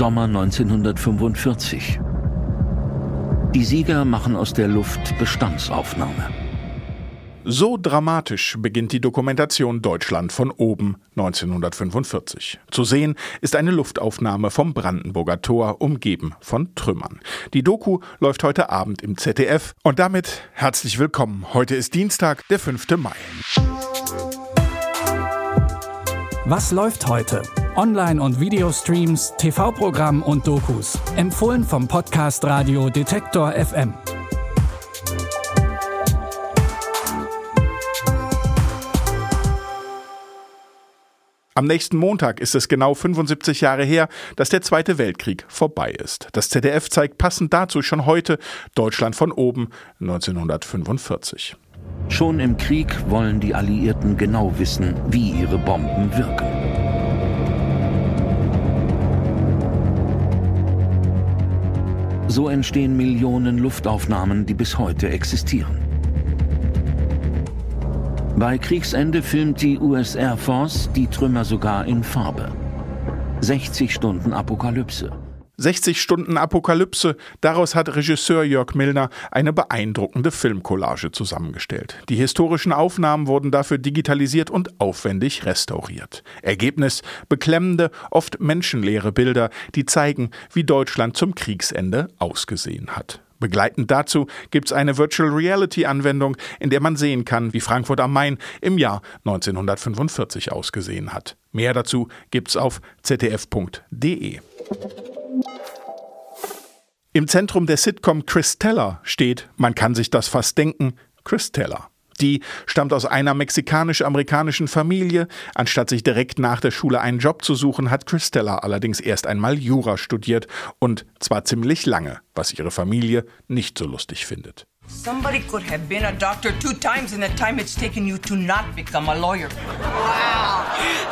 Sommer 1945. Die Sieger machen aus der Luft Bestandsaufnahme. So dramatisch beginnt die Dokumentation Deutschland von oben 1945. Zu sehen ist eine Luftaufnahme vom Brandenburger Tor, umgeben von Trümmern. Die Doku läuft heute Abend im ZDF und damit herzlich willkommen. Heute ist Dienstag, der 5. Mai. Was läuft heute? Online- und Videostreams, TV-Programm und Dokus. Empfohlen vom Podcast Radio Detektor FM. Am nächsten Montag ist es genau 75 Jahre her, dass der Zweite Weltkrieg vorbei ist. Das ZDF zeigt passend dazu schon heute Deutschland von oben 1945. Schon im Krieg wollen die Alliierten genau wissen, wie ihre Bomben wirken. So entstehen Millionen Luftaufnahmen, die bis heute existieren. Bei Kriegsende filmt die US Air Force die Trümmer sogar in Farbe. 60 Stunden Apokalypse. 60 Stunden Apokalypse, daraus hat Regisseur Jörg Milner eine beeindruckende Filmcollage zusammengestellt. Die historischen Aufnahmen wurden dafür digitalisiert und aufwendig restauriert. Ergebnis beklemmende, oft menschenleere Bilder, die zeigen, wie Deutschland zum Kriegsende ausgesehen hat. Begleitend dazu gibt es eine Virtual Reality Anwendung, in der man sehen kann, wie Frankfurt am Main im Jahr 1945 ausgesehen hat. Mehr dazu gibt's auf zdf.de. Im Zentrum der Sitcom Christella steht, man kann sich das fast denken, Christella. Die stammt aus einer mexikanisch-amerikanischen Familie. Anstatt sich direkt nach der Schule einen Job zu suchen, hat Christella allerdings erst einmal Jura studiert und zwar ziemlich lange, was ihre Familie nicht so lustig findet. Somebody could have been a doctor two times in the time it's taken you to not become a lawyer. Wow.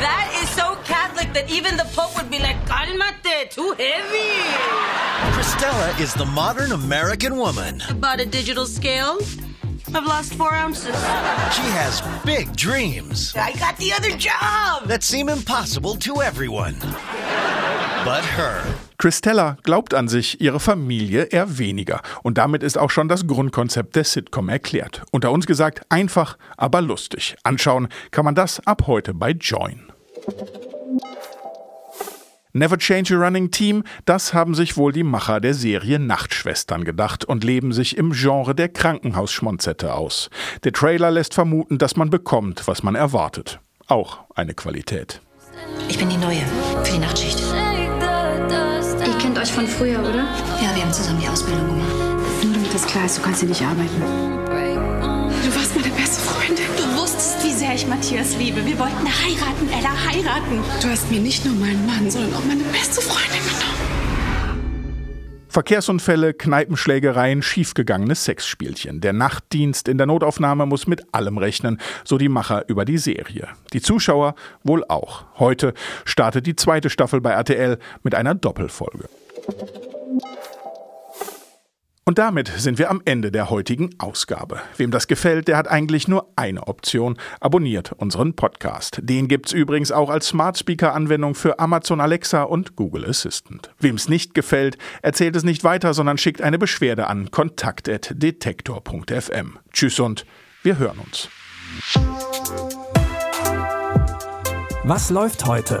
That is so Catholic that even the Pope would be like, calmate, too heavy. Christella is the modern American woman. About a digital scale? I've lost four ounces. She has big dreams I got the other job. that seem impossible to everyone. But her. Christella glaubt an sich, ihre Familie eher weniger. Und damit ist auch schon das Grundkonzept der Sitcom erklärt. Unter uns gesagt, einfach, aber lustig. Anschauen kann man das ab heute bei Join. Never Change a Running Team, das haben sich wohl die Macher der Serie Nachtschwestern gedacht und leben sich im Genre der Krankenhausschmonzette aus. Der Trailer lässt vermuten, dass man bekommt, was man erwartet. Auch eine Qualität. Ich bin die Neue für die Nachtschicht. Ihr kennt euch von früher, oder? Ja, wir haben zusammen die Ausbildung gemacht. Nur damit das klar ist, du kannst hier nicht arbeiten. Du warst meine beste Freundin. Du wusstest, wie sehr ich Matthias liebe. Wir wollten heiraten, Ella, heiraten. Du hast mir nicht nur meinen Mann, sondern auch meine beste Freundin genommen. Verkehrsunfälle, Kneipenschlägereien, schiefgegangene Sexspielchen. Der Nachtdienst in der Notaufnahme muss mit allem rechnen, so die Macher über die Serie. Die Zuschauer wohl auch. Heute startet die zweite Staffel bei RTL mit einer Doppelfolge. Und damit sind wir am Ende der heutigen Ausgabe. Wem das gefällt, der hat eigentlich nur eine Option. Abonniert unseren Podcast. Den gibt's übrigens auch als Smart Speaker Anwendung für Amazon Alexa und Google Assistant. Wem es nicht gefällt, erzählt es nicht weiter, sondern schickt eine Beschwerde an kontakt@detektor.fm. Tschüss und wir hören uns. Was läuft heute?